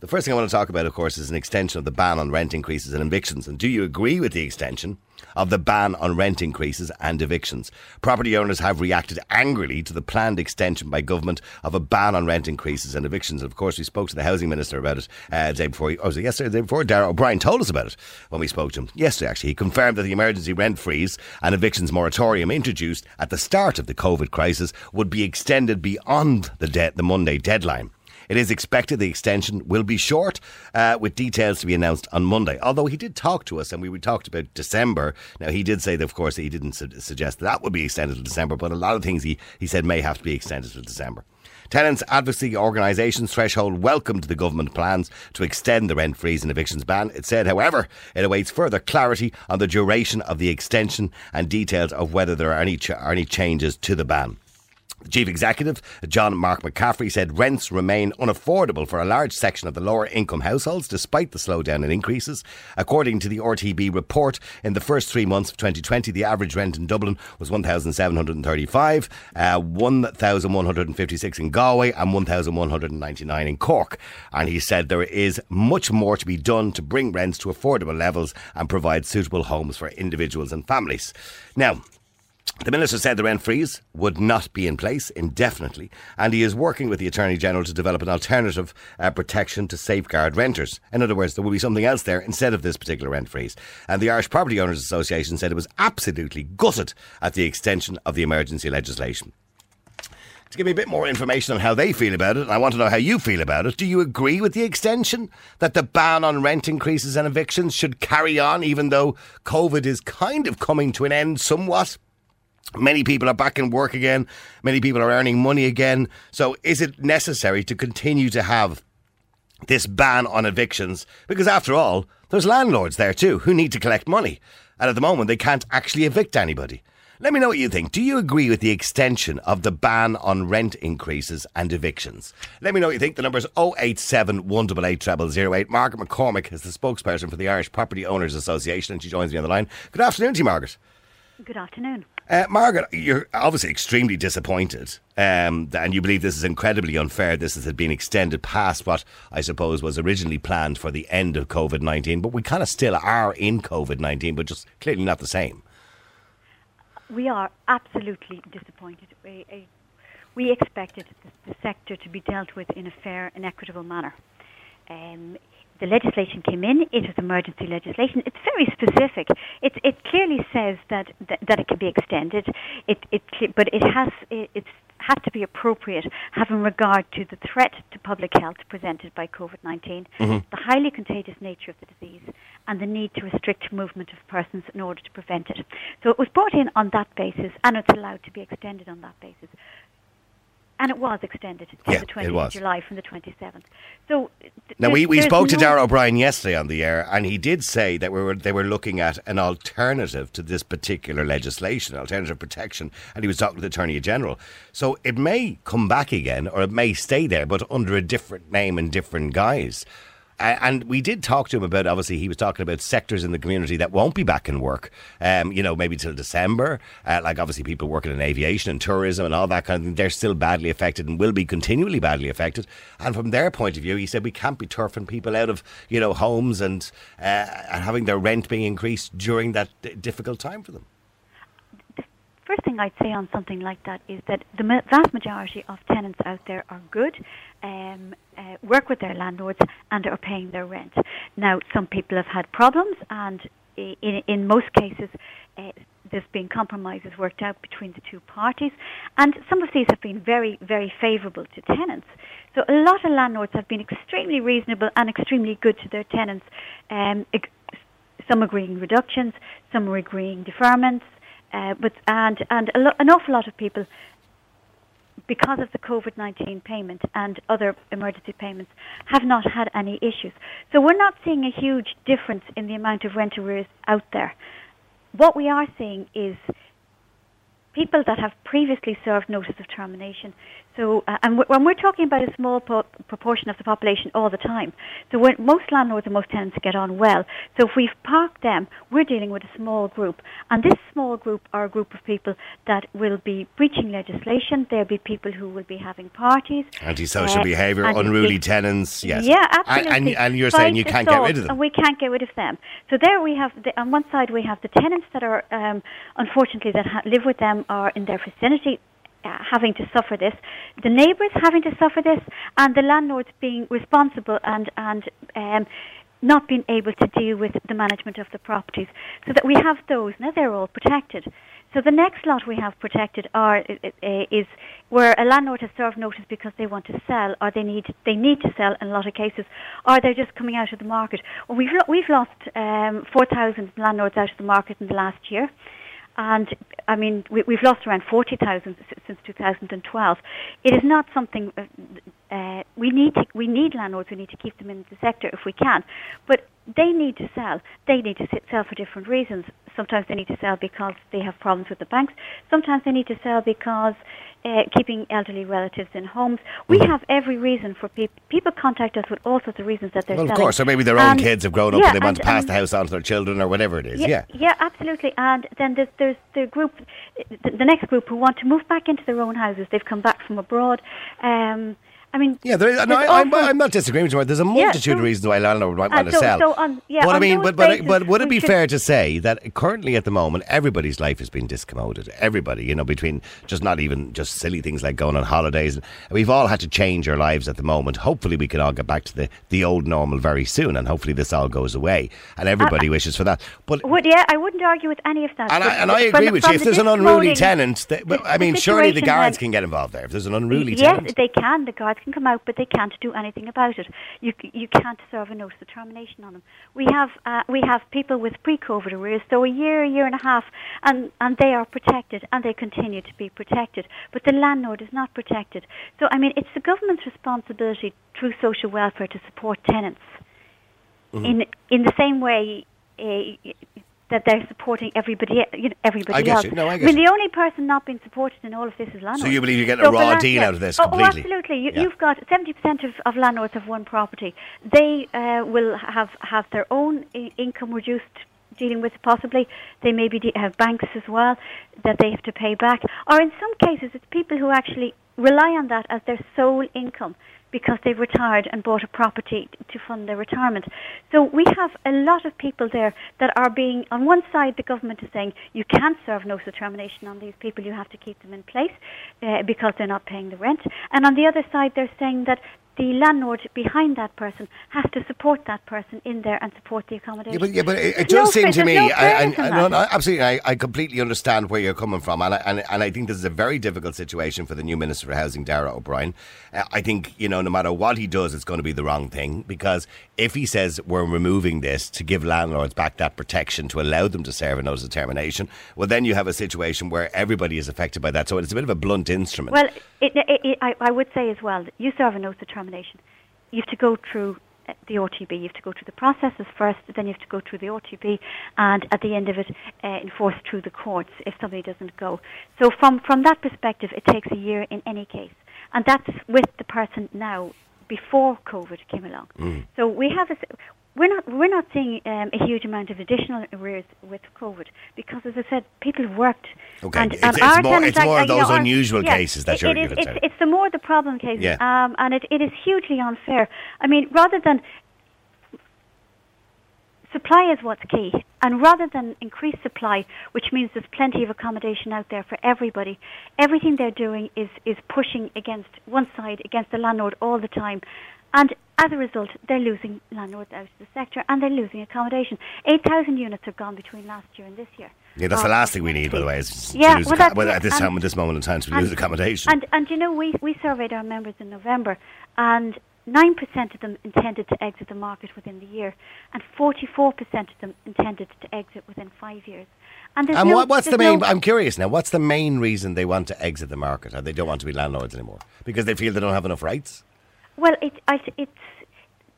The first thing I want to talk about, of course, is an extension of the ban on rent increases and evictions. And do you agree with the extension of the ban on rent increases and evictions? Property owners have reacted angrily to the planned extension by government of a ban on rent increases and evictions. And of course, we spoke to the housing minister about it uh, the day before. Oh, was it yesterday? The day before? Darragh O'Brien told us about it when we spoke to him yesterday. Actually, he confirmed that the emergency rent freeze and evictions moratorium introduced at the start of the COVID crisis would be extended beyond the de- the Monday deadline. It is expected the extension will be short, uh, with details to be announced on Monday. Although he did talk to us, and we talked about December. Now he did say, that, of course, that he didn't su- suggest that, that would be extended to December, but a lot of things he, he said may have to be extended to December. Tenants advocacy organisations Threshold welcomed the government plans to extend the rent freeze and evictions ban. It said, however, it awaits further clarity on the duration of the extension and details of whether there are any, ch- are any changes to the ban. The Chief Executive, John Mark McCafferty, said rents remain unaffordable for a large section of the lower income households despite the slowdown in increases. According to the RTB report, in the first three months of 2020, the average rent in Dublin was 1,735, uh, 1,156 in Galway, and 1,199 in Cork. And he said there is much more to be done to bring rents to affordable levels and provide suitable homes for individuals and families. Now, the Minister said the rent freeze would not be in place indefinitely, and he is working with the Attorney General to develop an alternative uh, protection to safeguard renters. In other words, there will be something else there instead of this particular rent freeze. And the Irish Property Owners Association said it was absolutely gutted at the extension of the emergency legislation. To give me a bit more information on how they feel about it, and I want to know how you feel about it. Do you agree with the extension that the ban on rent increases and evictions should carry on, even though COVID is kind of coming to an end somewhat? Many people are back in work again. Many people are earning money again. So, is it necessary to continue to have this ban on evictions? Because, after all, there's landlords there too who need to collect money. And at the moment, they can't actually evict anybody. Let me know what you think. Do you agree with the extension of the ban on rent increases and evictions? Let me know what you think. The number is 087 188 0008. Margaret McCormick is the spokesperson for the Irish Property Owners Association, and she joins me on the line. Good afternoon to you, Margaret. Good afternoon. Uh, Margaret, you're obviously extremely disappointed, um, and you believe this is incredibly unfair. This has been extended past what I suppose was originally planned for the end of COVID 19, but we kind of still are in COVID 19, but just clearly not the same. We are absolutely disappointed. We, uh, we expected the, the sector to be dealt with in a fair and equitable manner. Um, the legislation came in. It was emergency legislation. It's very specific. It it clearly says that that, that it can be extended. It it but it has it, it's has to be appropriate, having regard to the threat to public health presented by COVID 19, Mm-hmm. the highly contagious nature of the disease, and the need to restrict movement of persons in order to prevent it. So it was brought in on that basis, and it's allowed to be extended on that basis. And it was extended to Yeah, the it 20th was. of July from the 27th. So th- Now we, we spoke to no- Darragh O'Brien yesterday on the air, and he did say that we were they were looking at an alternative to this particular legislation, alternative protection, and he was talking to the Attorney General. So it may come back again, or it may stay there, but under a different name and different guise. And we did talk to him about, obviously, he was talking about sectors in the community that won't be back in work, um, you know, maybe till December. Uh, like, obviously, people working in aviation and tourism and all that kind of thing, they're still badly affected and will be continually badly affected. And from their point of view, he said, we can't be turfing people out of, you know, homes and, uh, and having their rent being increased during that d- difficult time for them. First thing I'd say on something like that is that the vast majority of tenants out there are good, um, uh, work with their landlords, and are paying their rent. Now, some people have had problems, and in, in most cases, uh, there's been compromises worked out between the two parties, and some of these have been very, very favourable to tenants. So a lot of landlords have been extremely reasonable and extremely good to their tenants. Um, ex- some agreeing reductions, some agreeing deferments, uh, but and and lo- an awful lot of people, because of the COVID nineteen payment and other emergency payments, have not had any issues. So we're not seeing a huge difference in the amount of rent arrears out there. What we are seeing is people that have previously served notice of termination. So, uh, and w- when we're talking about a small po- proportion of the population all the time, so when most landlords and most tenants get on well. So if we've parked them, we're dealing with a small group, and this small group are a group of people that will be breaching legislation. There'll be people who will be having parties, Antisocial uh, behaviour, unruly it's- tenants. Yes. yeah, And- absolutely. And, and you're saying you can't get rid of them. And we can't get rid of them. So there we have, the, on one side we have the tenants that are, um, unfortunately, that ha- live with them are in their vicinity. Uh, having to suffer this, the neighbours having to suffer this, and the landlords being responsible and and um, not being able to deal with the management of the properties. So that we have those now they're all protected. So the next lot we have protected are is where a landlord has served notice because they want to sell or they need they need to sell in a lot of cases, or they're just coming out of the market. Well, we've we've lost um, four thousand landlords out of the market in the last year. And I mean, we, we've lost around 40,000 since 2012. It is not something uh, uh, we need. To, we need landlords. We need to keep them in the sector if we can. But they need to sell. They need to sell for different reasons. Sometimes they need to sell because they have problems with the banks. Sometimes they need to sell because uh, keeping elderly relatives in homes. We have every reason for people. People contact us with all sorts of reasons that they're Well, of course, or maybe their own And- kids have grown up yeah, and they want to pass the house on to their children or whatever it is. Yeah. yeah, absolutely. And then there's, there's the group, the, the next group who want to move back into their own houses. They've come back from abroad. Um, I mean, Yeah, there is, there's I, I'm, I'm not disagreeing with you. There's a multitude of so- reasons why landlord might Uh, want to sell. so on- yeah, but I mean, but but, but would it be fair to say that currently at the moment everybody's life has been discommoded? Everybody, you know, between just not even just silly things like going on holidays, and we've all had to change our lives at the moment. Hopefully, we can all get back to the, the old normal very soon, and hopefully this all goes away, and everybody wishes for that. But Would, yeah, I wouldn't argue with any of that. and I, and I agree the- with from you. If the there's an unruly tenant, they, the- I mean, surely the guards can get involved there. If there's an unruly yes, tenant, yes, they can. The guards can come out, but they can't do anything about it. You you can't serve a notice of termination on them. We have uh, we have people with pre-COVID arrears, so a year, a year and a half, and and they are protected, and they continue to be protected. But the landlord is not protected. So I mean, it's the government's responsibility through social welfare to support tenants Mm-hmm. in in the same way. Uh, that they're supporting everybody, you know, everybody I get else. you. No, I I mean, you. the only person not being supported in all of this is landlords. So you believe getting So a raw deal out of this oh, completely? Oh, absolutely. You, Yeah. You've got 70% of, of landlords have one property. They uh, will have, have their own I- income reduced dealing with possibly. They maybe de- have banks as well that they have to pay back. Or in some cases, it's people who actually rely on that as their sole income because they've retired and bought a property to fund their retirement. So we have a lot of people there that are being, on one side, the government is saying you can't serve notice termination on these people, you have to keep them in place uh, because they're not paying the rent. And on the other side, they're saying that the landlord behind that person has to support that person in there and support the accommodation. Yeah, but, yeah, but it, it does no seem to me, no I, I, I, no, no, absolutely, I, I completely understand where you're coming from, and I, and, and I think this is a very difficult situation for the new Minister for Housing, Darragh O'Brien. Uh, I think, you know, no matter what he does, it's going to be the wrong thing, because if he says we're removing this to give landlords back that protection to allow them to serve a notice of termination, well, then you have a situation where everybody is affected by that, so it's a bit of a blunt instrument. Well, it, it, I, I would say as well, that you serve a notice of termination. You have to go through uh, the RTB. You have to go through the processes first, then you have to go through the RTB, and at the end of it, uh, enforce through the courts if somebody doesn't go. So from, from that perspective, it takes a year in any case. And that's with the person now, before COVID came along. Mm. So we have a, we're not we're not seeing um, a huge amount of additional arrears with COVID because, as I said, people have worked. Okay, and, it's- it's more- it's more of you know, those unusual yeah, cases that it- you're it is, it's, it's the more the problem cases, Yeah. um, and it, it is hugely unfair. I mean, rather than supply is what's key. And rather than increase supply, which means there's plenty of accommodation out there for everybody, everything they're doing is, is pushing against one side, against the landlord all the time. And as a result, they're losing landlords out of the sector and they're losing accommodation. 8,000 units have gone between last year and this year. yeah, that's the Uh, last thing we need, by the way, is to Yeah, lose well, acco- well, at this And- time, at this moment in time, to lose accommodation. And, and you know, we, we surveyed our members in November, and 9% of them intended to exit the market within the year, and 44% of them intended to exit within five years. And, there's And no, what, what's the main? no- I'm curious now. What's the main reason they want to exit the market? Or they don't want to be landlords anymore because they feel they don't have enough rights. Well, it, I, it's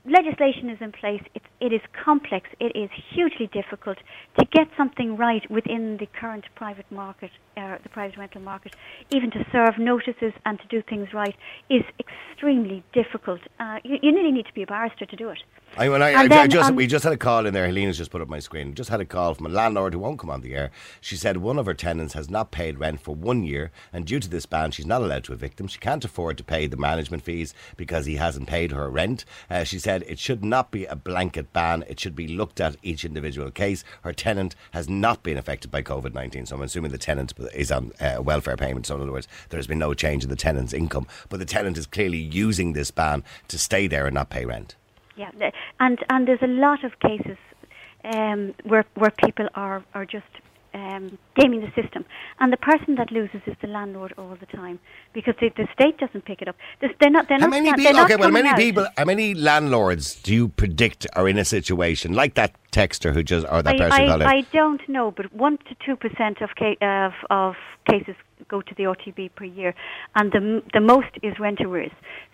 legislation is in place. It's it is complex. It is hugely difficult to get something right within the current private market, uh, the private rental market. Even to serve notices and to do things right is extremely difficult. Uh, you, you nearly need to be a barrister to do it. I, well, I, I- I just, on- we just had a call in there. Helena's just put up my screen. Just had a call from a landlord who won't come on the air. She said one of her tenants has not paid rent for one year, and due to this ban, she's not allowed to evict him. She can't afford to pay the management fees because he hasn't paid her rent. Uh, she said it should not be a blanket ban. It should be looked at each individual case. Her tenant has not been affected by COVID nineteen, so I'm assuming the tenant is on uh, welfare payments. So in other words, there has been no change in the tenant's income, but the tenant is clearly using this ban to stay there and not pay rent. Yeah, and and there's a lot of cases um, where where people are are just um, gaming the system, and the person that loses is the landlord all the time because the, the state doesn't pick it up. They're not. They're How not. many people? not Okay, well, many out. people. How many landlords do you predict are in a situation like that texter who just or that I, person I. I don't know, but one to two percent of, ca- of of cases go to the RTB per year, and the the most is rent arrears.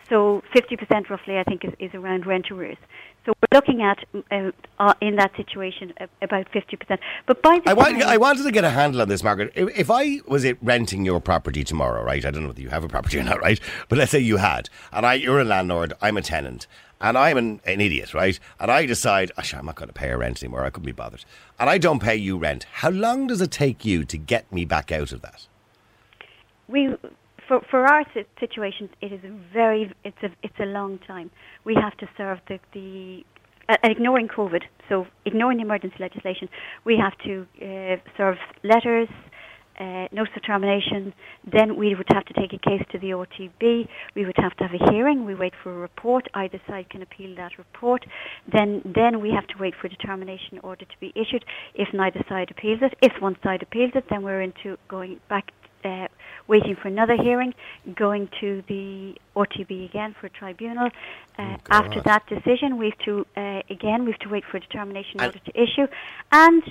So fifty percent, roughly, I think, is, is around rent arrears. So we're looking at uh, uh, in that situation uh, about fifty percent. But by the I, want, I wanted to get a handle on this, Margaret. If, if I was it renting your property tomorrow, right? I don't know whether you have a property or not, right? But let's say you had, and I, you're a landlord, I'm a tenant, and I'm an, an idiot, right? And I decide, oh, sure, I'm not going to pay a rent anymore. I couldn't be bothered, and I don't pay you rent. How long does it take you to get me back out of that? we for for our situation it is a very it's a it's a long time we have to serve the the uh, ignoring covid so ignoring the emergency legislation we have to uh, serve letters uh, notice of termination, then we would have to take a case to the RTB. We would have to have a hearing. We wait for a report. Either side can appeal that report. Then, then we have to wait for a determination order to be issued. If neither side appeals it, if one side appeals it, then we're into going back uh, waiting for another hearing, going to the RTB again for a tribunal. Uh, after that decision, we have to uh, again we have to wait for a determination And- order to issue, and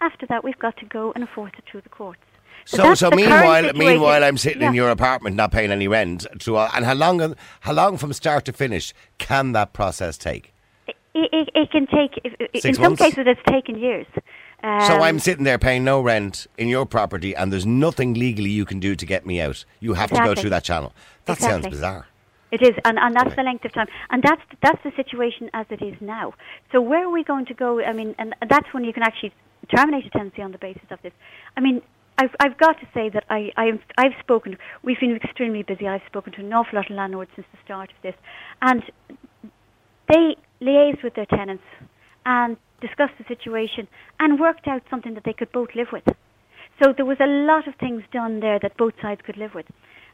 after that we've got to go and enforce it through the courts. So, that's so meanwhile, meanwhile, I'm sitting in your apartment not paying any rent. Through all, and how long, how long from start to finish can that process take? It, it, it can take, if- in Six some cases, it's taken years. Um, so I'm sitting there paying no rent in your property, and there's nothing legally you can do to get me out. You have to go through that channel. That sounds bizarre. It is, and, and that's the length of time, and that's that's the situation as it is now. So where are we going to go? I mean, and that's when you can actually terminate a tenancy on the basis of this. I mean, I've I've got to say that I I am, I've spoken. We've been extremely busy. I've spoken to an awful lot of landlords since the start of this, and they liaised with their tenants and discussed the situation and worked out something that they could both live with. So there was a lot of things done there that both sides could live with.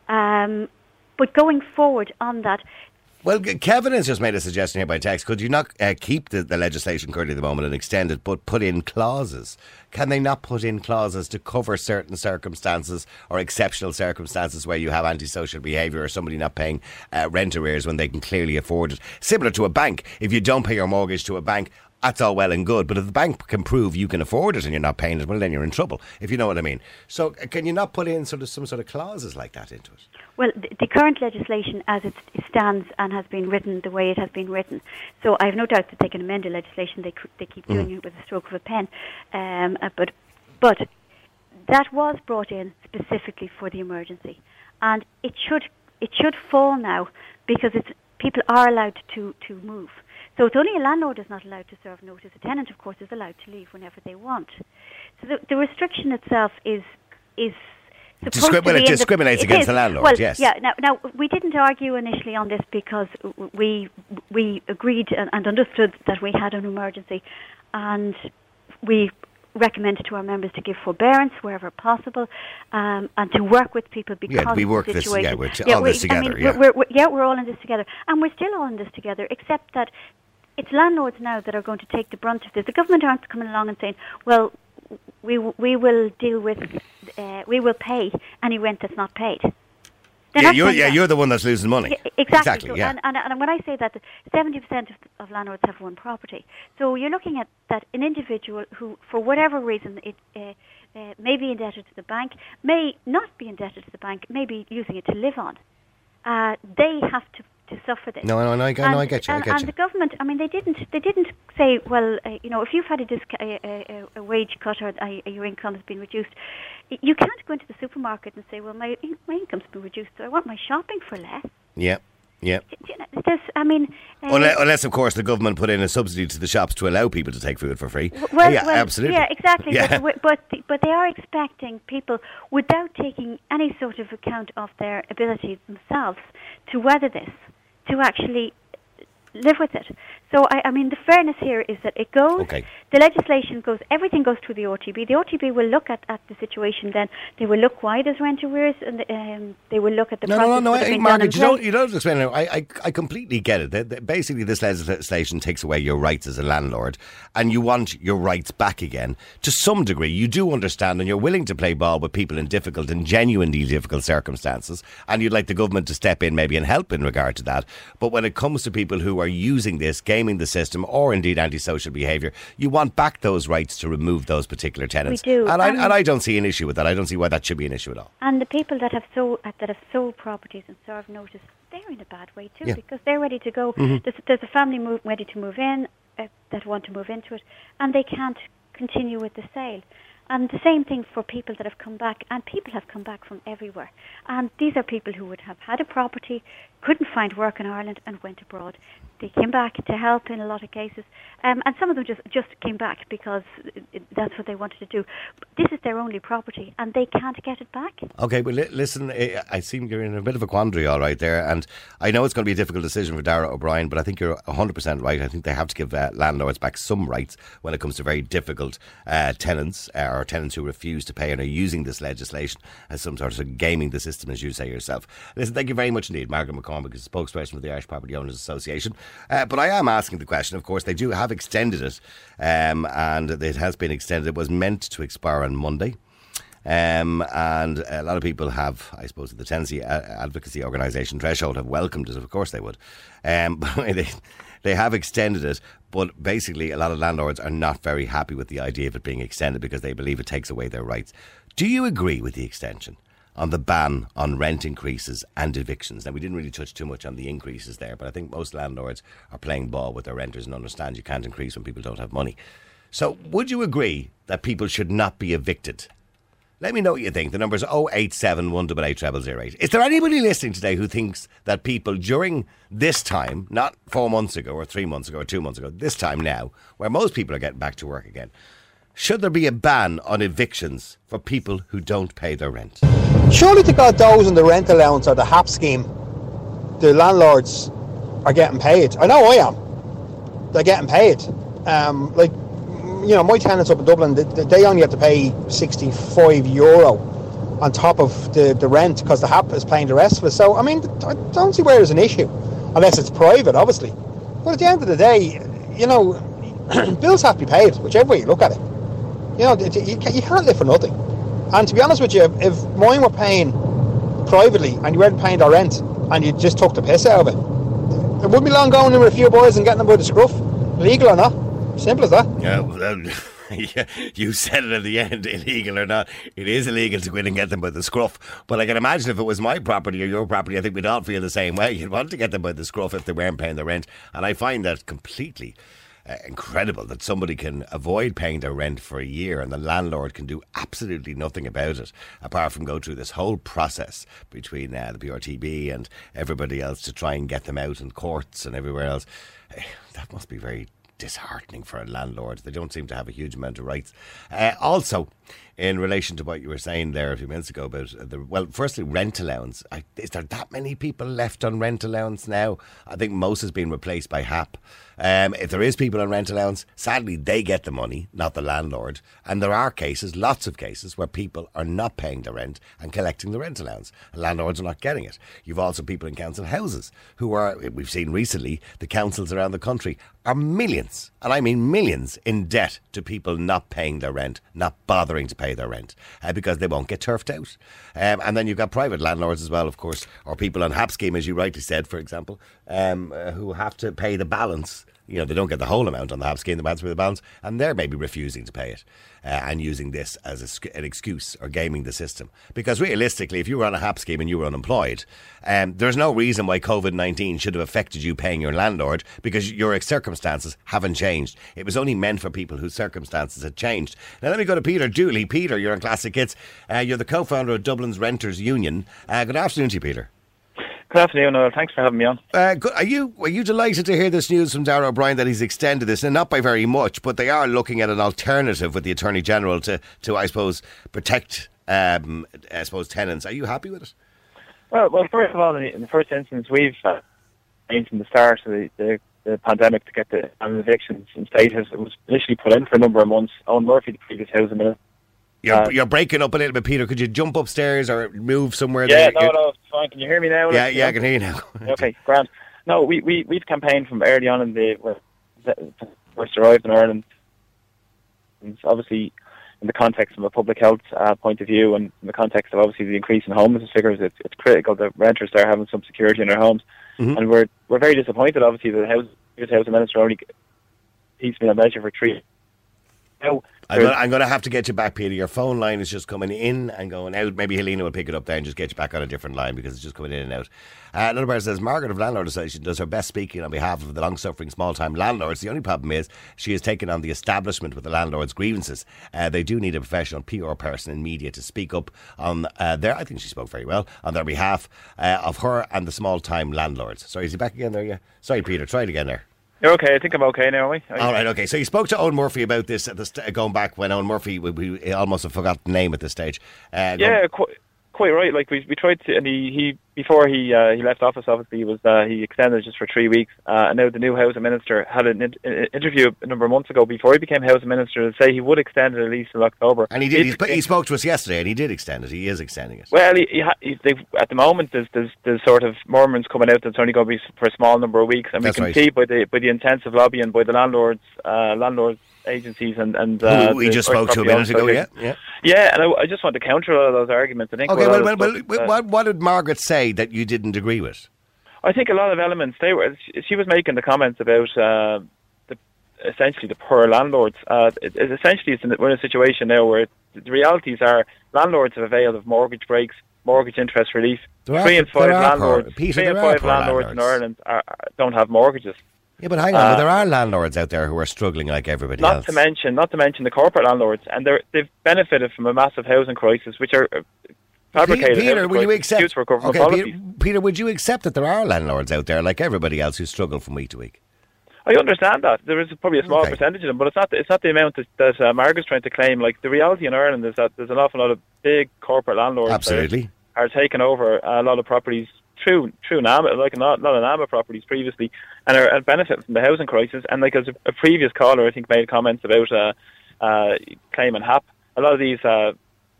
Um, but going forward on that, Well, Kevin has just made a suggestion here by text. Could you not uh, keep the, the legislation currently at the moment and extend it, but put in clauses? Can they not put in clauses to cover certain circumstances or exceptional circumstances where you have antisocial behaviour or somebody not paying uh, rent arrears when they can clearly afford it? Similar to a bank. If you don't pay your mortgage to a bank, that's all well and good. But if the bank can prove you can afford it and you're not paying it, well, then you're in trouble, if you know what I mean. So uh, can you not put in sort of some sort of clauses like that into it? well, the, the current legislation as it stands and has been written the way it has been written. So I have no doubt that they can amend the legislation. They they keep doing it with a stroke of a pen. Um, uh, but but that was brought in specifically for the emergency, and it should it should fall now because it's people are allowed to to move. So it's only a landlord is not allowed to serve notice. A tenant, of course, is allowed to leave whenever they want. So the, the restriction itself is is. supposed Discri- to well, be it in the- discriminates it against the landlord, Well, yes. yeah. Now, now we didn't argue initially on this because we we agreed and, and understood that we had an emergency, and we recommended to our members to give forbearance wherever possible, um, and to work with people because we of work the this- yeah, we're t- all we- this I mean, we're- yeah. We're, we're, yeah, we're all in this together, and we're still all in this together, except that it's landlords now that are going to take the brunt of this. The government aren't coming along and saying, "Well, we we will deal with, uh, we will pay any rent that's not paid." They're yeah, not you're, yeah, that. you're the one that's losing money. Yeah, exactly. So- yeah. and, and, and when I say that, seventy percent of, of landlords have one property. So you're looking at that an individual who, for whatever reason, it uh, uh, may be indebted to the bank, may not be indebted to the bank, may be using it to live on. Uh, they have to to suffer this. No, no, no, I get- no, I get you, I And, get and you. the government, I mean, they didn't, they didn't say, well, uh, you know, if you've had a, disc- a, a, a wage cut or uh, your income has been reduced, you can't go into the supermarket and say, well, my in- my income's been reduced, so I want my shopping for less. Yeah, yeah. You know, There's, I mean, uh, Unless, unless, of course, the government put in a subsidy to the shops to allow people to take food for free. Well, yeah, well, absolutely. Yeah, exactly. Yeah. But, but but they are expecting people without taking any sort of account of their ability themselves to weather this, to actually live with it. So I, I mean, the fairness here is that it goes. Okay. The legislation goes. Everything goes through the RTB. The RTB will look at, at the situation. Then they will look why there's rent arrears, and um, they will look at the No, no, no, no. I, Margaret, you don't, you don't have to explain it. I, I, I completely get it. That- that Basically, this legislation takes away your rights as a landlord, and you want your rights back again. To some degree, you do understand, and you're willing to play ball with people in difficult and genuinely difficult circumstances, and you'd like the government to step in maybe and help in regard to that. But when it comes to people who are using this, gaming the system, or indeed antisocial behaviour, you want back those rights to remove those particular tenants. We do, and I, and- and I don't see an issue with that. I don't see why that should be an issue at all. And the people that have sold that have sold properties and served notice, they're in a bad way too Yeah. because they're ready to go. There's, there's a family move, ready to move in uh, that want to move into it, and they can't continue with the sale. And the same thing for people that have come back, and people have come back from everywhere. And these are people who would have had a property, couldn't find work in Ireland, and went abroad. They came back to help in a lot of cases, um, and some of them just just came back because that's what they wanted to do. This is their only property, and they can't get it back. Okay, but li- listen, I seem you're in a bit of a quandary, all right, there. And I know it's going to be a difficult decision for Darragh O'Brien, but I think you're 100% right. I think they have to give uh, landlords back some rights when it comes to very difficult uh, tenants uh, or tenants who refuse to pay and are using this legislation as some sort of gaming the system, as you say yourself. Listen, thank you very much indeed, Margaret McCormick, is spokesperson for the Irish Property Owners Association. Uh, but I am asking the question, of course, they do have extended it, um, and it has been extended. It was meant to expire on Monday. Um, and a lot of people have, I suppose, the tenancy uh, advocacy organisation Threshold have welcomed it. Of course, they would. Um, but they they have extended it, but basically, a lot of landlords are not very happy with the idea of it being extended because they believe it takes away their rights. Do you agree with the extension? On the ban on rent increases and evictions. Now, we didn't really touch too much on the increases there, but I think most landlords are playing ball with their renters and understand you can't increase when people don't have money. So, would you agree that people should not be evicted let me know what you think. The number is 087 188 Is there anybody listening today who thinks that people during this time, not four months ago or three months ago or two months ago, this time now, where most people are getting back to work again, should there be a ban on evictions for people who don't pay their rent? Surely to God, those in the rent allowance or the HAP scheme, the landlords are getting paid. I know I am. They're getting paid. Um, like, you know, my tenants up in Dublin, they, they only have to pay 65 euro on top of the, the rent because the HAP is paying the rest of it. So, I mean, I don't see where there's an issue, unless it's private, obviously. But at the end of the day, you know, bills have to be paid, whichever way you look at it. You know, you can't, you can't live for nothing. And to be honest with you, if mine were paying privately and you weren't paying their rent and you just took the piss out of it, it wouldn't be long going in with a few boys and getting them by the scruff, legal or not. Simple as that. Yeah, yeah, you said it at the end, illegal or not. It is illegal to go in and get them by the scruff. But I can imagine if it was my property or your property, I think we'd all feel the same way. You'd want to get them by the scruff if they weren't paying the rent. And I find that completely uh, incredible that somebody can avoid paying their rent for a year and the landlord can do absolutely nothing about it apart from go through this whole process between uh, the PRTB and everybody else to try and get them out in courts and everywhere else. Eh, That must be very disheartening for a landlord. They don't seem to have a huge amount of rights. Uh, also, in relation to what you were saying there a few minutes ago about uh, the well, firstly, rent allowance. I, is there that many people left on rent allowance now? I think most has been replaced by HAP. Um, if there is people on rent allowance, sadly they get the money, not the landlord. And there are cases, lots of cases, where people are not paying the rent and collecting the rent allowance. And landlords are not getting it. You've also people in council houses who are, we've seen recently, the councils around the country are millions, and I mean millions, in debt to people not paying their rent, not bothering to pay their rent, uh, because they won't get turfed out. Um, and then you've got private landlords as well, of course, or people on HAP scheme, as you rightly said, for example, um, uh, who have to pay the balance you know, they don't get the whole amount on the HAP scheme, the balance with the balance, and they're maybe refusing to pay it uh, and using this as a, an excuse or gaming the system. Because realistically, if you were on a HAP scheme and you were unemployed, um, there's no reason why COVID 19 should have affected you paying your landlord because your circumstances haven't changed. It was only meant for people whose circumstances had changed. Now, let me go to Peter Dooley. Peter, you're on Classic Hits. Uh, you're the co founder of Dublin's Renters Union. Uh, good afternoon to you, Peter. Good afternoon, Noel. Thanks for having me on. Uh, good. Are you are you delighted to hear this news from Darragh O'Brien that he's extended this, and not by very much, but they are looking at an alternative with the Attorney General to, to I suppose, protect, um, I suppose, tenants. Are you happy with it? Well, well, first of all, in the, first instance, we've uh, aimed from the start of the, the, the pandemic to get the evictions in status. It was initially put in for a number of months. Eoghan Murphy, the previous housing minister. You're, Uh, you're breaking up a little bit, Peter. Could you jump upstairs or move somewhere? Yeah, there? no, no, it's fine. Can you hear me now? Yeah, yeah, I can hear you now. Okay, grand. No, we, we, we've campaigned from early on in the, first arrived in Ireland. And obviously, in the context of a public health uh, point of view and in the context of obviously the increase in homelessness figures, it's, it's critical that renters are having some security in their homes. Mhm. And we're, we're very disappointed, obviously, that the house, the housing minister only piecemeal measure for three. Now, I'm gonna, I'm gonna have to get you back, Peter. Your phone line is just coming in and going out. Maybe Helena will pick it up there and just get you back on a different line because it's just coming in and out. Uh, another person says Margaret of Landlord Association does her best speaking on behalf of the long-suffering small-time landlords. The only problem is she has taken on the establishment with the landlords' grievances. Uh, they do need a professional PR person in media to speak up on uh, their. I think she spoke very well on their behalf uh, of her and the small-time landlords. Sorry, is he back again there? Yeah. Sorry, Peter. Try it again there. You're okay. I think I'm okay now, are we? All right, okay. So you spoke to Eoghan Murphy about this at the st- going back when Eoghan Murphy, we, we almost have forgotten the name at this stage. Uh, Yeah, quite, quite right. Like we we tried to, and he, he before he uh, he left office, obviously, he was uh, he extended just for three weeks. Uh, and now the new housing minister had an in, in- interview a number of months ago before he became housing minister to say he would extend it at least till October. And he did. He, He- he spoke to us yesterday, and he did extend it. He is extending it. Well, he, he, ha- he, they've, at the moment, there's, there's there's sort of murmurings coming out that it's only going to be for a small number of weeks, and That's we can right. see by the by the intensive lobbying by the landlords, uh, landlords agencies, and and uh, we just spoke to a minute ago. Yeah, yeah. Yeah, and I, I just want to counter a lot of those arguments. I think. Okay. Well, well, of well, uh, what, what did Margaret say that you didn't agree with? I think a lot of elements they were. She, she was making the comments about uh, the essentially the poor landlords. Uh, it, it, essentially, it's in, we're in a situation now where the realities are landlords have availed of mortgage breaks, mortgage interest relief. There are- three and there five landlords, poor- Peter, three and five poor landlords, in. Ireland are, are, don't have mortgages. Yeah, but hang on. Uh, but there are landlords out there who are struggling like everybody Not else. to mention, not to mention the corporate landlords, and they're, they've benefited from a massive housing crisis, which are uh, fabricated. Peter, will you accept? Okay. Peter, Peter, would you accept that there are landlords out there like everybody else who struggle from week to week? I understand that there is probably a small Okay. percentage of them, but it's not. It's not the amount that, that uh, Margaret's trying to claim. Like the reality in Ireland is that there's an awful lot of big corporate landlords that Absolutely. are taking over a lot of properties through through NAMA, like a lot, lot of NAMA properties previously, and are, are benefit from the housing crisis. And like as a, a previous caller, I think made comments about uh, uh, claiming HAP. A lot of these uh,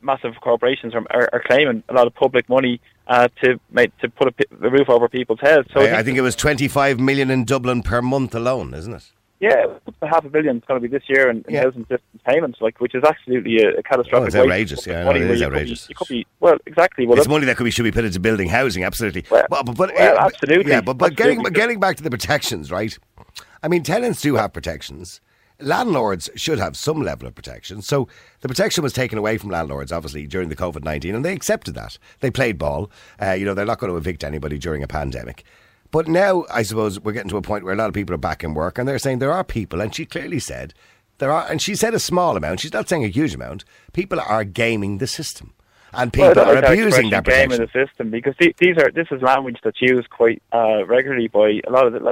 massive corporations are, are, are claiming a lot of public money uh, to make to put a, a roof over people's heads. So I, I think it was 25 million in Dublin per month alone, isn't it? Yeah, half a billion is going to be this year in, in Yeah. housing assistance payments, like which is absolutely a, a catastrophic. Oh, it's outrageous, yeah, money it is you could be- outrageous. could be well, exactly. Well, it's money that could be should be put into building housing, absolutely. Well- but, but, well, uh, absolutely, Yeah, but, but getting absolutely. getting back to the protections, right? I mean, tenants do have protections. Landlords should have some level of protection. So the protection was taken away from landlords, obviously, during the COVID nineteen, and they accepted that. They played ball. Uh, you know, they're not going to evict anybody during a pandemic. But now, I suppose we're getting to a point where a lot of people are back in work, and they're saying there are people, and she clearly said there are, and she said a small amount. She's not saying a huge amount. People are gaming the system, and people well, are abusing that game the system because the- these are this is language that's used quite uh, regularly by a lot of the. To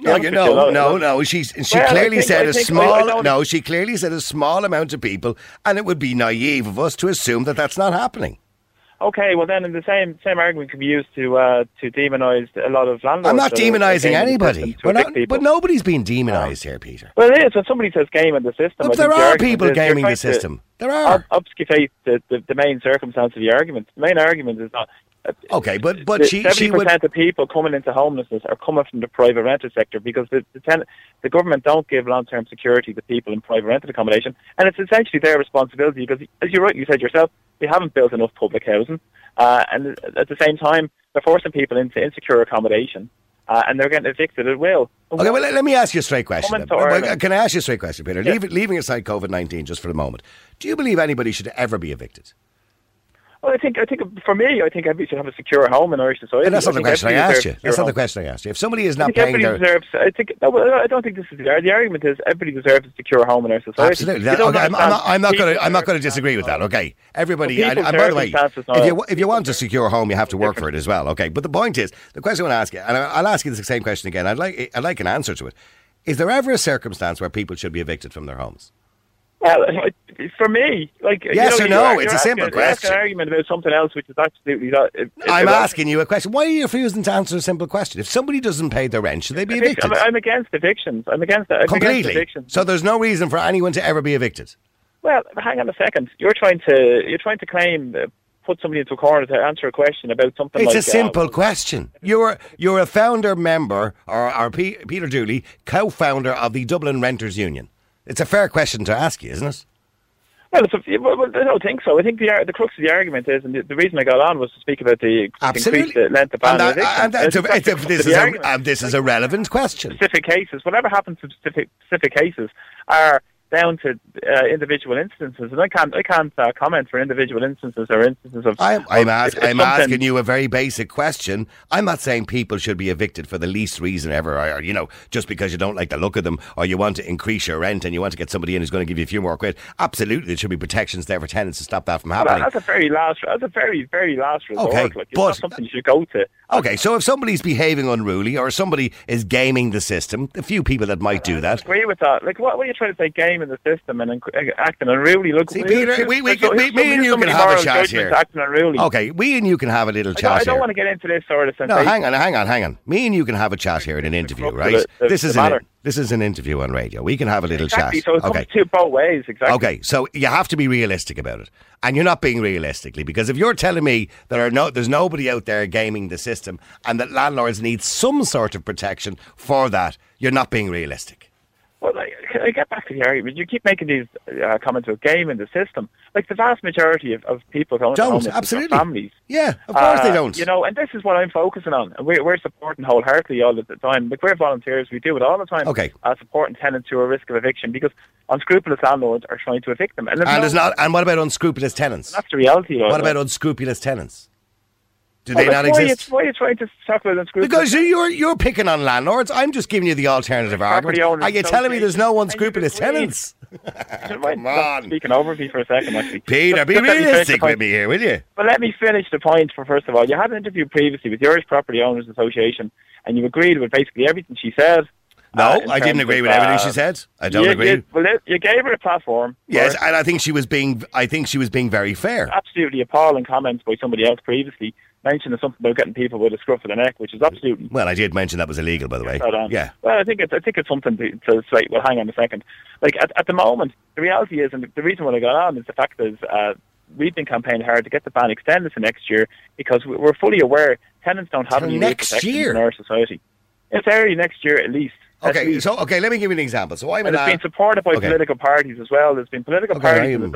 No, you- with you, a lot no, no, no. She she Well, clearly think- said I a small. No, she clearly said a small amount of people, and it would be naive of us to assume that that's not happening. Okay, well then, in the same same argument can be used to uh, to demonise a lot of landlords. I'm not demonising anybody, system to We're not- but nobody's being demonised here, Peter. Well, it is when somebody says game in the system. But there are argument people gaming the system. There ob- are. obfuscate the, the, the main circumstance of the argument. The main argument is not. Okay, but but the she seventy percent of people coming into homelessness are coming from the private rental sector because the the, ten, the government don't give long term security to people in private rental accommodation, and it's essentially their responsibility because, as you rightly said yourself, they haven't built enough public housing, uh, and at the same time they're forcing people into insecure accommodation. uh, and they're getting evicted at will. Okay, well, let, let me ask you a straight question. Can I ask you a straight question, Peter? Yeah. Leave, leaving aside COVID 19 just for the moment, do you believe anybody should ever be evicted? Well, I think I think for me, I think everybody should have a secure home in Irish society. And that's not the question I asked you. That's not the question I asked you. If somebody is I not think paying everybody their. deserves. I think no, well, I don't think this is the, the argument. Is everybody deserves a secure home in our society? Absolutely. That- okay, I'm, I'm not, going to. I'm not going to disagree with that. Okay, everybody. Well, And, and by the way, if you if you want a secure home, you have to work for it as well. Okay, but the point is, the question I want to ask you, and I'll ask you the same question again. I'd like I'd like an answer to it. Is there ever a circumstance where people should be evicted from their homes? Well, for me, like you Yes know, or no? It's a simple asking question. An argument about something else, which is absolutely not. it- I'm asking you a question. Why are you refusing to answer a simple question? If somebody doesn't pay their rent, should they be evicted? I'm, I'm against evictions. I'm against against Completely. evictions. So there's no reason for anyone to ever be evicted. Well, hang on a second. You're trying to you're trying to claim uh, put somebody into a corner to answer a question about something. It's like, a uh, simple question. You're you're a founder member, or, or P, Peter Dooley, co-founder of the Dublin Renters Union. It's a fair question to ask you, isn't it? Well, it's a, well, I don't think so. I think the the crux of the argument is, and the, the reason I got on was to speak about the Absolutely. increased uh, length of ban and that, and that's I a, think it's a, that's the this, is a, um, this is a relevant question. specific cases, whatever happens to specific specific cases, are down to uh, individual instances, and I can't I can't uh, comment for individual instances or instances of. I'm, I'm, ask, I'm asking you a very basic question. I'm not saying people should be evicted for the least reason ever, or, you know, just because you don't like the look of them, or you want to increase your rent and you want to get somebody in who's going to give you a few more quid. Absolutely, there should be protections there for tenants to stop that from Well, happening. that's a very last. That's a very very last resort. Okay, like, but- something you should go to. Okay, so if somebody's behaving unruly or somebody is gaming the system, a few people that might do I that. agree with that. Like, what, what are you trying to say? Game in the system and uh, acting unruly. Look, See, Peter, we- we so- can- we- me and you can have a chat here. Acting unruly. Okay, we and you can have a little I don't, chat I don't want to get into this sort of No, hang on, hang on, hang on. Me and you can have a chat here in an interview, right? the- the- this is an, this is an interview on radio. We can have a little Exactly. chat. So okay. to both ways. Exactly. Okay, so you have to be realistic about it, and you're not being realistically because if you're telling me there are no, there's nobody out there gaming the system, and that landlords need some sort of protection for that, you're not being realistic. Well, like, I get back to the argument. You keep making these uh, comments about game in the system. Like the vast majority of, of people don't, Don't absolutely. families. Yeah, of course they Uh, don't. You know, and this is what I'm focusing on. And we're, we're supporting wholeheartedly all the time. Like, we're volunteers. We do it all the time. Okay. Uh, supporting tenants who are at risk of eviction because unscrupulous landlords are trying to evict them. And, there's and no- there's not. And what about unscrupulous tenants? That's the reality. What about unscrupulous tenants? Do they not why exist? You, why are you trying to talk about unscrupulous? Because you- you're you're picking on landlords. I'm just giving you the alternative Property argument. Are you telling me there's no unscrupulous And tenants? Come on. Speaking over me for a second, actually. Peter, Just- be let me finish realistic with me here, will you? But let me finish the point for first of all. You had an interview previously with the Irish Property Owners Association, and you agreed with basically everything she said. No, uh, I didn't agree of, with everything uh, she said. I don't you, agree. You, well, you gave her a platform. yes, and I think she was being. I think she was being very fair. absolutely appalling comments by somebody else previously mentioning something about getting people with a scruff of the neck, which is absolutely Well, I did mention that was illegal, by the way. Yeah. Well, I think it's I think it's something to, to say. Well, hang on a second. Like at, at the moment, the reality is, and the, reason why I got on is the fact is uh, we've been campaigning hard to get the ban extended to next year because we- we're fully aware tenants don't have Till any next year? in our society. It's early next year at least. At Okay, least. so okay, let me give you an example. So I'm and an it's been supported by Okay. political parties as well. There's been political Okay, parties I'm-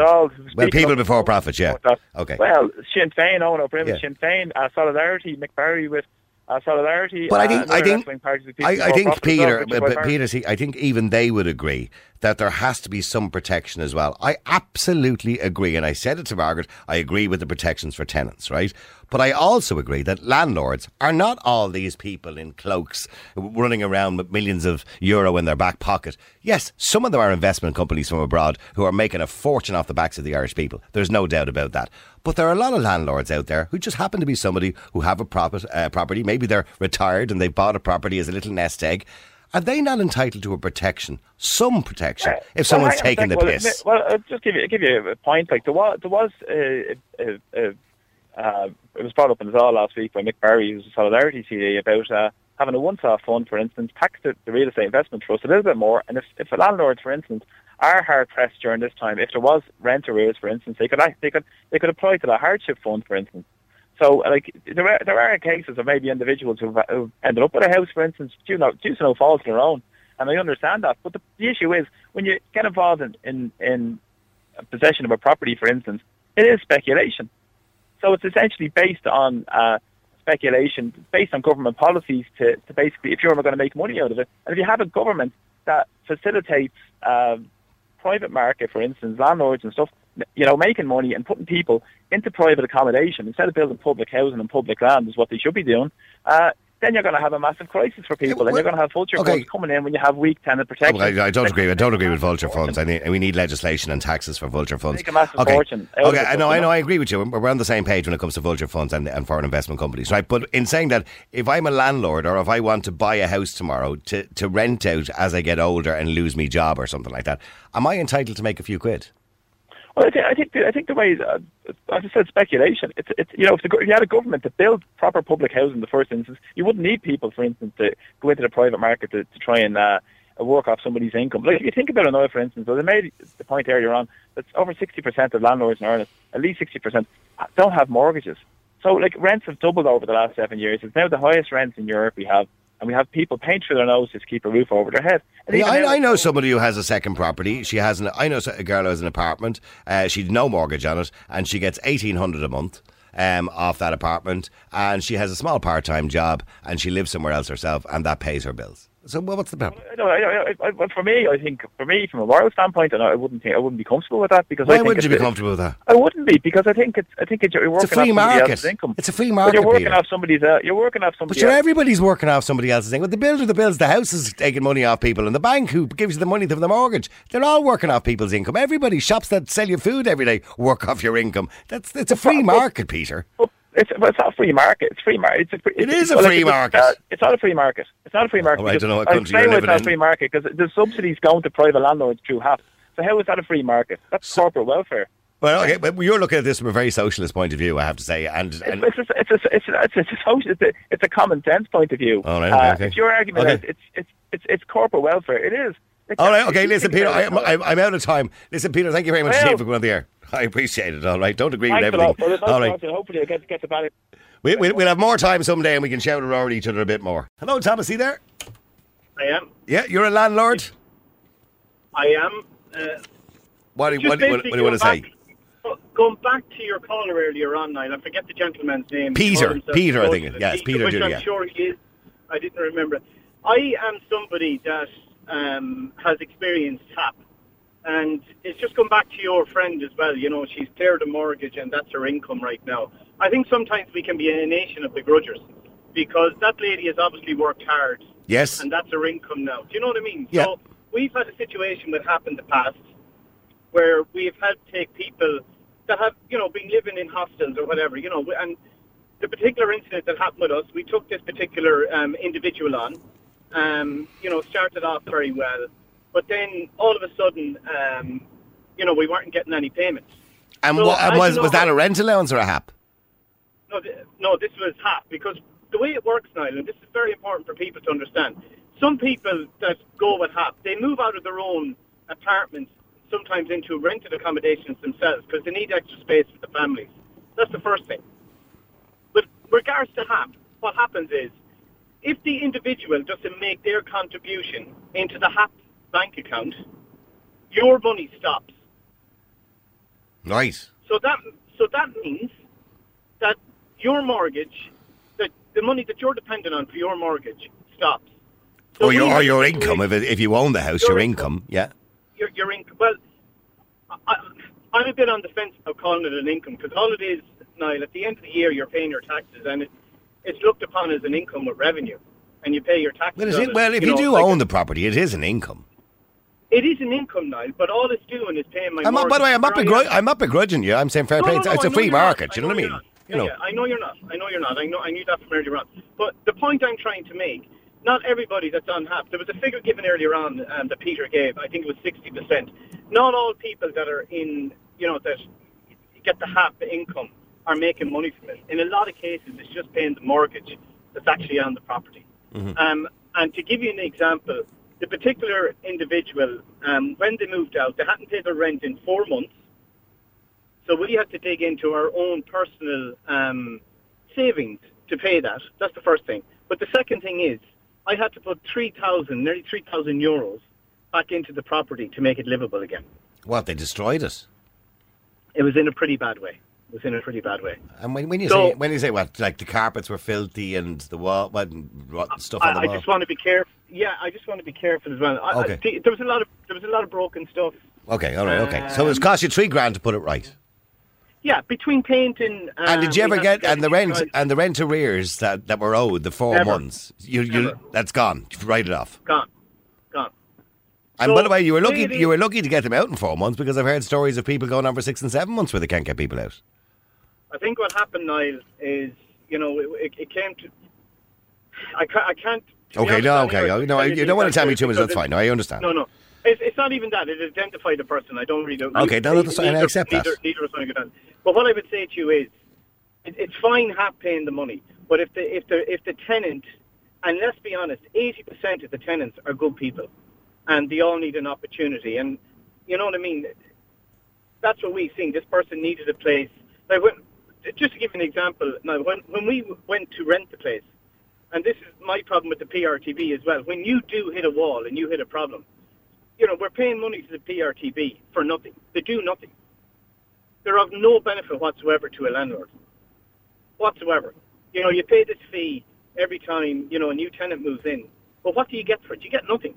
well, people before profits, yeah. Okay. Well, Sinn Féin, Eoin Ó Broin Yeah. Sinn Féin, uh, Solidarity, Mick Barry with uh, Solidarity. But I uh, think and I think left-wing parties with people I, I think as well, Peter, but, quite but hard. Peter, see, I think even they would agree that there has to be some protection as well. I absolutely agree, and I said it to Margaret. I agree with the protections for tenants, right? But I also agree that landlords are not all these people in cloaks running around with millions of euro in their back pocket. Yes, some of them are investment companies from abroad who are making a fortune off the backs of the Irish people. There's no doubt about that. But there are a lot of landlords out there who just happen to be somebody who have a uh, property. Maybe they're retired and they bought a property as a little nest egg. Are they not entitled to a protection, some protection, if Well, someone's a taking the well, piss? Well, I'll just give you give you a point. Like there was there was a, a, a, uh, it was brought up in the Dáil last week by Mick Barry, who's a Solidarity TD, about uh, having a once-off fund, for instance, tax the, the real estate investment trust a little bit more, and if if a landlord, for instance, are hard pressed during this time, if there was rent arrears, for instance, they could they could they could apply to the hardship fund, for instance. So, like, there are, there are cases of maybe individuals who've, who've ended up with a house, for instance, due, no, due to no fault of their own, and I understand that. But the, the issue is, when you get involved in, in, in possession of a property, for instance, it is speculation. So it's essentially based on uh, speculation based on government policies to, to basically if you're ever going to make money out of it. And if you have a government that facilitates um, private market, for instance, landlords and stuff, you know, making money and putting people into private accommodation instead of building public housing and public land is what they should be doing. Uh, then you're going to have a massive crisis for people, and you're going to have vulture Okay. funds coming in when you have weak tenant protection. Well, I, I don't agree. I don't agree with vulture funds. I need, we need legislation and taxes for vulture funds. Make a massive okay. fortune Okay, I know. I know. I agree with you. We're we're on the same page when it comes to vulture funds and, and foreign investment companies, right? But in saying that, if I'm a landlord or if I want to buy a house tomorrow to, to rent out as I get older and lose me job or something like that, am I entitled to make a few quid? Well, I think I think the, I think the way uh, I said, speculation. It's it's you know if, the, if you had a government to build proper public housing in the first instance, you wouldn't need people, for instance, to go into the private market to, to try and uh, work off somebody's income. Like if you think about it now, for instance, well, they made the point earlier on that over sixty percent of landlords in Ireland, at least sixty percent, don't have mortgages. So like rents have doubled over the last seven years. It's now the highest rents in Europe we have. And we have people paying through their noses to keep a roof over their head. And Yeah, I, I know somebody who has a second property. She has an. I know a girl who has an apartment. Uh, she'd no mortgage on it, and she gets eighteen hundred a month um, off that apartment. And she has a small part-time job, and she lives somewhere else herself, and that pays her bills. So, what's the problem? No, I, I, I, for me, I think for me, from a moral standpoint, and I wouldn't think I wouldn't be comfortable with that because I Why think wouldn't you be comfortable with that? I wouldn't be because I think it's I think it's, you're working It's a free market. income. It's a free But market. you're working Peter. off somebody's. Uh, you're working off somebody. But sure, everybody's working off somebody else's thing. But the builder, the bills, the house is taking money off people, and the bank who gives you the money for the mortgage, they're all working off people's income. Everybody, shops that sell you food every day, work off your income. That's it's a free market, Peter. But it's, well, it's not a free market. It's free market. It's a free, It it's, a well, free it's- market. uh, it's not a free market. It's not a free market. Oh, I don't know what country you're why it's living not a free market because the subsidies going to private landlords through HAP. So how is that a free market? That's corporate welfare. Well, okay, but you're looking at this from a very socialist point of view, I have to say. And, It's, and it's, a, it's, a, it's, a, it's, a, it's, a, social- it's, a, it's a common sense point of view. All right, okay, uh, okay. If your argument Okay. is it's, it's, it's, it's corporate welfare, it is. It's all right, okay. Listen, Peter, I, I'm, I'm out of time. Listen, Peter, thank you very much Well- for going on the air. I appreciate it. All right, don't agree Thanks with a lot. everything. Well, it's nice all right, talking to you. Hopefully, I'll get, get the ballot. we, we, we'll have more time someday, and we can shout around each other a bit more. Hello, Thomas. Are you there? I am. Yeah, you're a landlord. I am. Uh, What, do- what, what, what do you want to going say? back- Going back to your caller earlier on, Niall, I forget the gentleman's name. Peter. Peter, I think. Socialist. Yes, Peter Which I'm yeah. sure he is. I didn't remember. it. I am somebody that um, has experienced HAP. And it's just come back to your friend as well. You know, she's cleared a mortgage and that's her income right now. I think sometimes we can be a nation of begrudgers because that lady has obviously worked hard Yes. and that's her income now. Do you know what I mean? Yeah. So we've had a situation that happened in the past where we've had to take people that have, you know, been living in hostels or whatever, you know, and the particular incident that happened with us, we took this particular um, individual on, um, you know, started off very well, but then all of a sudden, um, you know, we weren't getting any payments. And, So, what, and was, you was that a rent allowance or a HAP? No, th- no, this was HAP because the way it works, Niall, and this is very important for people to understand. Some people that go with HAP, they move out of their own apartments, sometimes into rented accommodations themselves because they need extra space for the families. That's the first thing. With regards to HAP, what happens is if the individual doesn't make their contribution into the HAP bank account, your money stops. Right. So that so that means that your mortgage, that the money that you're dependent on for your mortgage stops. So Or your, or your income, if, if you own the house, Your your, income. income. Yeah. your your income. Well, I, I'm a bit on the fence of calling it an income because all it is, Niall, at the end of the year, you're paying your taxes, and it, it's looked upon as an income with revenue, and you pay your taxes. Well, it, well if you, know, do like own the property, it is an income. It is an income, Niall, but all it's doing is paying my. I'm not, by the way, I'm not, mortgage. I'm not begrudging you. I'm saying fair No, play. no, It's, no, it's a free market. You know what I mean? not. You Yeah, know. yeah, I know you're not. I know you're not. I know. I knew that from earlier on. But the point I'm trying to make, not everybody that's on HAP. There was a figure given earlier on um, that Peter gave. I think it was 60 percent. Not all people that are in, you know, that get the HAP income are making money from it. In a lot of cases, it's just paying the mortgage that's actually on the property. Um, and to give you an example, the particular individual, um, when they moved out, they hadn't paid their rent in four months. So we had to dig into our own personal um, savings to pay that. That's the first thing. But the second thing is, I had to put 3,000, nearly 3,000 euros back into the property to make it livable again. What, they destroyed it? It was in a pretty bad way. Was in a pretty bad way. And when, when you So- say when you say what, like the carpets were filthy and the wall, what, what stuff on the I, I just want to be careful. Yeah, I just want to be careful as well. I, I- Okay. the- there was a lot of there was a lot of broken stuff. okay, all right, okay. So Um, it's cost you three grand to put it right. Yeah, between painting uh, And did you ever get and the rent inside- and the rent arrears that, that were owed the four Never. months? You you Never. that's gone. You write it off. gone, gone. And So, by the way, you were lucky. You were lucky to get them out in four months because I've heard stories of people going on for six and seven months where they can't get people out. I think what happened, Niall, is you know it, it, came to. I can't. I can't Okay, no, okay, no, no, you don't want to tell me too much. That's fine. No, I understand. No, no. It's, it's not even that. It identified the person. I don't really. Okay, no, that's fine. I neither- accept that. neither, Neither of to go down. But what I would say to you is, it, it's fine HAP paying the money, but if the if the if the tenant, and let's be honest, eighty percent of the tenants are good people, and they all need an opportunity, and you know what I mean. That's what we've seen. This person needed a place. Like when, just to give an example, now when when we went to rent the place, and this is my problem with the PRTB as well. When you do hit a wall and you hit a problem, you know we're paying money to the PRTB for nothing. They do nothing. They're of no benefit whatsoever to a landlord, whatsoever. You know, you pay this fee every time you know a new tenant moves in, but what do you get for it? You get nothing.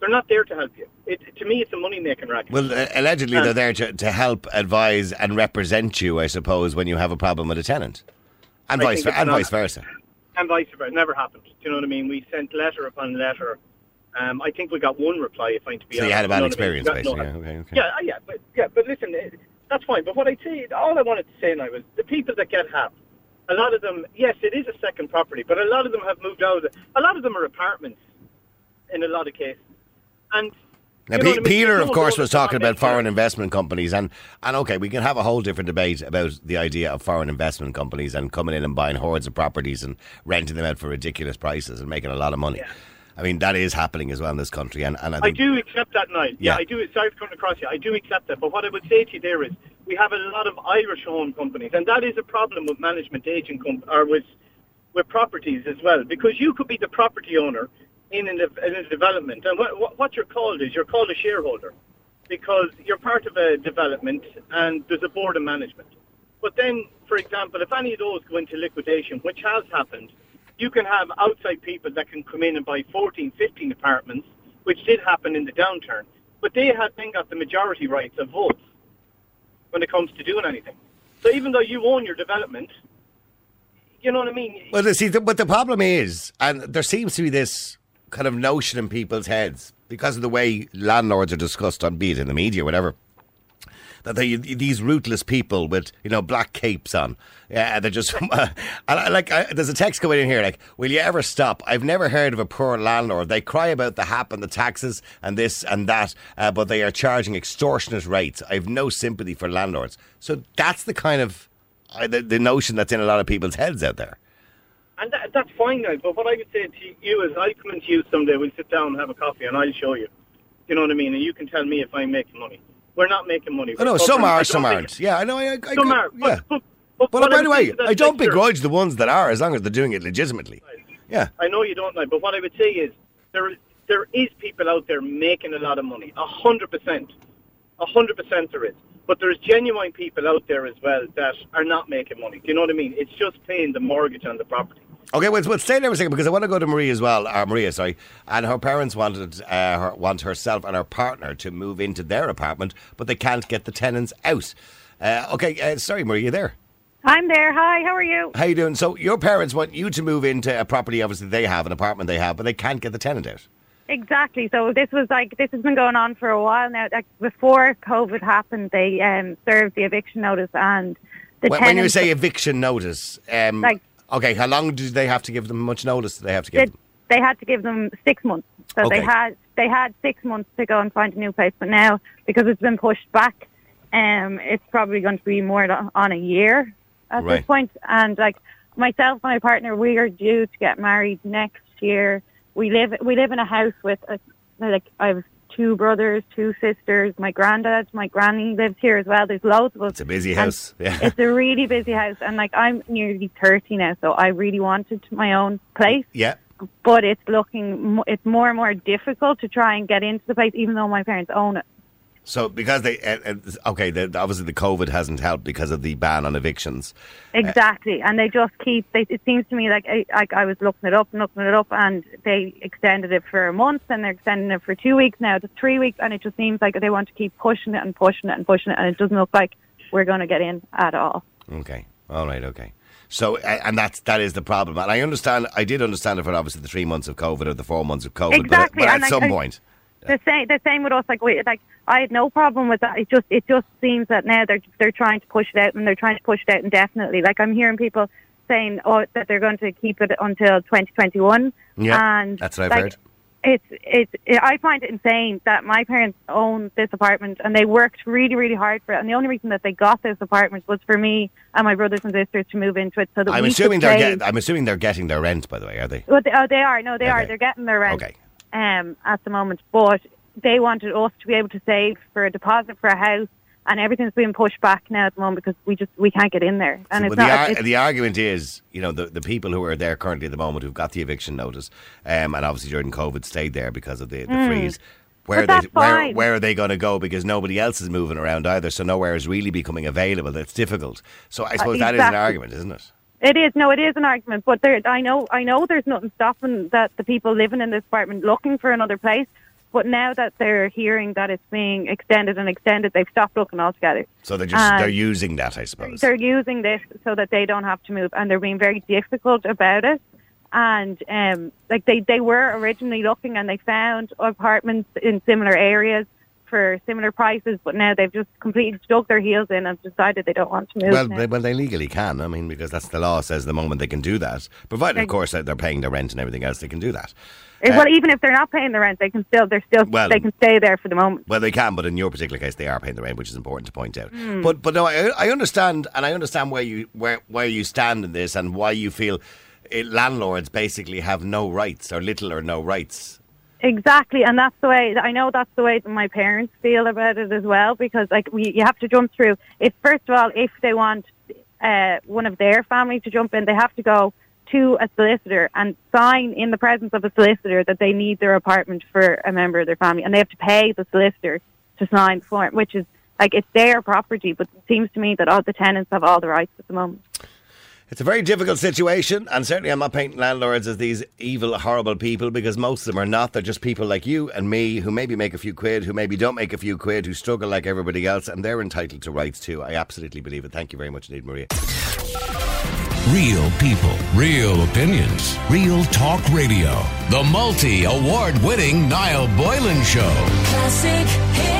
They're not there to help you. It, to me, it's a money making racket. Well, uh, allegedly Uh, they're there to, to help advise and represent you, I suppose, when you have a problem with a tenant, and I vice it's and not- vice versa. and vice versa. It never happened. Do you know what I mean? We sent letter upon letter. Um, I think we got one reply. If I'm to be So honest, you had a bad know what I mean? experience, We no- basically. Yeah, okay, okay. Yeah, uh, yeah, but yeah, but listen, eh, that's fine. But what I say, all I wanted to say now was the people that get HAP. A lot of them, yes, it is a second property, but a lot of them have moved out. A lot of them are apartments, in a lot of cases. And Now, you know Pe- what I mean? Peter, of course, was talking about foreign investment companies, and, and okay, we can have a whole different debate about the idea of foreign investment companies and coming in and buying hordes of properties and renting them out for ridiculous prices and making a lot of money. Yeah. I mean, that is happening as well in this country, and, and I I do accept that, Niall. Yeah. Yeah, I do. Sorry for coming across you. I do accept that. But what I would say to you there is, we have a lot of Irish home companies, and that is a problem with management agent com- or with with properties as well, because you could be the property owner in in a development, and what, what, what you're called is you're called a shareholder, because you're part of a development and there's a board of management. But then, for example, if any of those go into liquidation, which has happened, you can have outside people that can come in and buy 14, 15 apartments, which did happen in the downturn. But they had then got the majority rights of votes when it comes to doing anything. So even though you own your development, you know what I mean? Well, see, the, but the problem is, and there seems to be this kind of notion in people's heads because of the way landlords are discussed on, be it in the media, or whatever, that they these ruthless people with you know black capes on, yeah, they're just I, like I, there's a text coming in here like, will you ever stop? I've never heard of a poor landlord. They cry about the HAP and the taxes and this and that, uh, but they are charging extortionate rates. I have no sympathy for landlords. So that's the kind of uh, the, the notion that's in a lot of people's heads out there. And that, that's fine now. But what I would say to you is, I'll come into you someday. We'll sit down and have a coffee, and I'll show you. You know what I mean? And you can tell me if I'm making money. We're not making money. Oh, no, We're some are, some aren't. Yeah, I know. I, I, Some I, are. Yeah. But, but, but what by the way, I don't sector- begrudge the ones that are, as long as they're doing it legitimately. Yeah. I know you don't like, but what I would say is there there is people out there making a lot of money. A hundred percent, a hundred percent there is. But there's genuine people out there as well that are not making money. Do you know what I mean? It's just paying the mortgage on the property. Okay, well, well, stay there for a second because I want to go to Marie as well. Uh, Maria, sorry, and her parents wanted uh, her, want herself and her partner to move into their apartment, but they can't get the tenants out. Uh, okay, uh, sorry, Maria, you there? I'm there. Hi, how are you? How you doing? So your parents want you to move into a property, obviously they have an apartment they have, but they can't get the tenant out. Exactly. So this was like this has been going on for a while now. Like before COVID happened, they um, served the eviction notice and the When, when you say eviction notice, um, Like- okay, how long do they have to give them? Much notice do they have to give they, them? they had to give them six months. So Okay. they had they had six months to go and find a new place. But now because it's been pushed back, um, it's probably going to be more on a year at Right. this point. And like myself and my partner, we are due to get married next year. We live we live in a house with a, like I have two brothers, two sisters, my granddad, my granny lives here as well. There's loads of us. It's a busy house. Yeah. It's a really busy house, and like I'm nearly thirty now, so I really wanted my own place yeah. but it's looking it's more and more difficult to try and get into the place even though my parents own it So because they uh, uh, okay, the, obviously the COVID hasn't helped because of the ban on evictions. Exactly, and they just keep. They, it seems to me like I, like I was looking it up, and looking it up, and they extended it for a month, and they're extending it for two weeks now, to three weeks, and it just seems like they want to keep pushing it and pushing it and pushing it, and it doesn't look like we're going to get in at all. Okay, all right, okay. So and that's that is the problem, and I understand. I did understand it for obviously the three months of COVID or the four months of COVID, Exactly, but, but at like, some I- point. The same, the same with us. Like, we, like I had no problem with that. It just, it just seems that now they're they're trying to push it out, and they're trying to push it out indefinitely. Like I'm hearing people saying, oh, that they're going to keep it until 2021. Yeah, and that's what I've like, heard. It's, it's, it, I find it insane that my parents own this apartment and they worked really, really hard for it. And the only reason that they got this apartment was for me and my brothers and sisters to move into it so that I'm we assuming could they're get, I'm assuming they're getting their rent. By the way, are they? Well, they, oh, they are. No, they are. They're getting their rent Okay. Um, at the moment. But they wanted us to be able to save for a deposit for a house, and everything's being pushed back now at the moment because we just we can't get in there. And So, it's but the, not. ar- it's, the argument is, you know, the, the people who are there currently at the moment who've got the eviction notice, um, and obviously during COVID stayed there because of the, the freeze. Where. But are they, that's where, fine. where are they going to go? Because nobody else is moving around either, so nowhere is really becoming available. It's difficult. So I suppose that is an Uh, argument, isn't it? It is no, it is an argument, but there, I know, I know, there's nothing stopping that the people living in this apartment looking for another place. But now that they're hearing that it's being extended and extended, they've stopped looking altogether. So they're just Uh, they're using that, I suppose. They're using this so that they don't have to move, and they're being very difficult about it. And um, like they, they were originally looking, and they found apartments in similar areas for similar prices, but now they've just completely dug their heels in and decided they don't want to move. Well, now. they, well, they legally can. I mean, because that's the law says the moment they can do that, provided, of course, that they're paying their rent and everything else, they can do that. Eh, Uh, well, even if they're not paying the rent, they can still they're still Well- they can stay there for the moment. Well, they can, but in your particular case, they are paying the rent, which is important to point out. Hmm. But but no, I, I understand, and I understand where you where where you stand in this, and why you feel eh, landlords basically have no rights or little or no rights. Exactly, and that's the way I know that's the way that my parents feel about it as well. Because like we, you have to jump through. If first of all, if they want uh, one of their family to jump in, they have to go to a solicitor and sign in the presence of a solicitor that they need their apartment for a member of their family, and they have to pay the solicitor to sign for it, which is like it's their property. But it seems to me that all the tenants have all the rights at the moment. It's a very difficult situation, and certainly I'm not painting landlords as these evil, horrible people because most of them are not. They're just people like you and me who maybe make a few quid, who maybe don't make a few quid, who struggle like everybody else, and they're entitled to rights too. I absolutely believe it. Thank you very much indeed, Maria. Real people, real opinions, real talk radio. The multi award winning Niall Boylan Show. Classic